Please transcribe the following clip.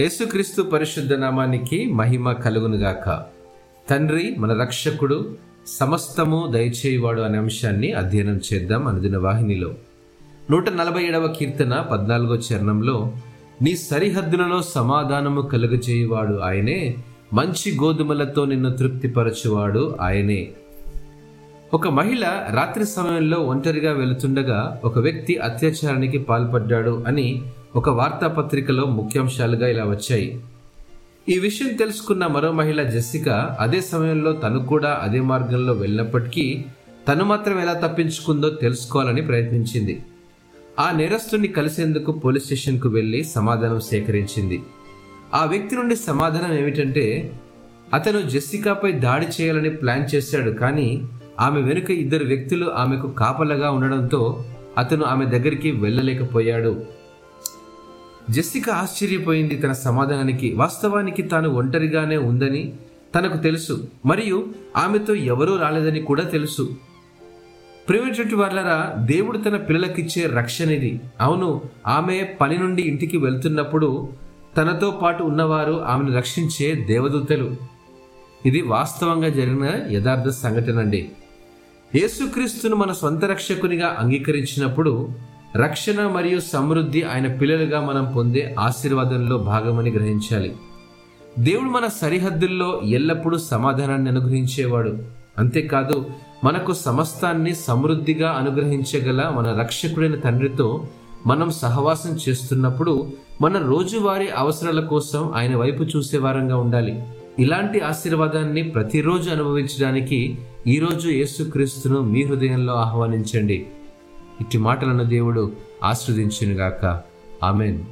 యేసుక్రీస్తు పరిశుద్ధ నామానికి మహిమ కలుగునుగాక. తండ్రి మన రక్షకుడు సమస్తము దయచేయవాడు అనే అంశాన్ని అధ్యయనం చేద్దాం అనుదిన వాహినిలో. నూట నలభై ఏడవ కీర్తన పద్నాలుగో చరణంలో నీ సరిహద్దులలో సమాధానము కలుగచేయువాడు ఆయనే మంచి గోధుమలతో నిన్ను తృప్తిపరచువాడు ఆయనే. ఒక మహిళ రాత్రి సమయంలో ఒంటరిగా వెళుతుండగా ఒక వ్యక్తి అత్యాచారానికి పాల్పడ్డాడు అని ఒక వార్తాపత్రికలో ముఖ్యాంశాలుగా ఇలా వచ్చాయి. ఈ విషయం తెలుసుకున్న మరో మహిళ జెస్సికా అదే సమయంలో తను కూడా అదే మార్గంలో వెళ్ళినప్పటికీ తను మాత్రం ఎలా తప్పించుకుందో తెలుసుకోవాలని ప్రయత్నించింది. ఆ నేరస్తుని కలిసేందుకు పోలీస్ స్టేషన్కు వెళ్ళి సమాధానం సేకరించింది. ఆ వ్యక్తి నుండి సమాధానం ఏమిటంటే అతను జెస్సికాపై దాడి చేయాలని ప్లాన్ చేశాడు కానీ ఆమె వెనుక ఇద్దరు వ్యక్తులు ఆమెకు కాపలగా ఉండడంతో అతను ఆమె దగ్గరికి వెళ్ళలేకపోయాడు. జెస్సిక ఆశ్చర్యపోయింది తన సమాధానానికి. వాస్తవానికి తాను ఒంటరిగానే ఉందని తనకు తెలుసు. మరియు ఆమెతో ఎవరూ రాలేదని కూడా తెలుసు. ప్రేమటువంటి వాళ్ళరా దేవుడు తన పిల్లలకిచ్చే రక్షణిది అవును ఆమె పని నుండి ఇంటికి వెళ్తున్నప్పుడు తనతో పాటు ఉన్నవారు ఆమెను రక్షించే దేవదూతలు. ఇది వాస్తవంగా జరిగిన యథార్థ సంఘటన అండి యేసుక్రీస్తును మన సొంత రక్షకునిగా అంగీకరించినప్పుడు రక్షణ మరియు సమృద్ధి ఆయన పిల్లలుగా మనం పొందే ఆశీర్వాదంలో భాగమని గ్రహించాలి. దేవుడు మన సరిహద్దుల్లో ఎల్లప్పుడూ సమాధానాన్ని అనుగ్రహించేవాడు. అంతేకాదు మనకు సమస్తాన్ని సమృద్ధిగా అనుగ్రహించగల మన రక్షకుడైన తండ్రితో మనం సహవాసం చేస్తున్నప్పుడు మన రోజువారీ అవసరాల కోసం ఆయన వైపు చూసేవారంగా ఉండాలి. ఇలాంటి ఆశీర్వాదాన్ని ప్రతిరోజు అనుభవించడానికి ఈరోజు యేసుక్రీస్తును మీ హృదయంలో ఆహ్వానించండి. ఇట్టి మాటలను దేవుడు ఆస్వాదించునుగాక ఆమెన్.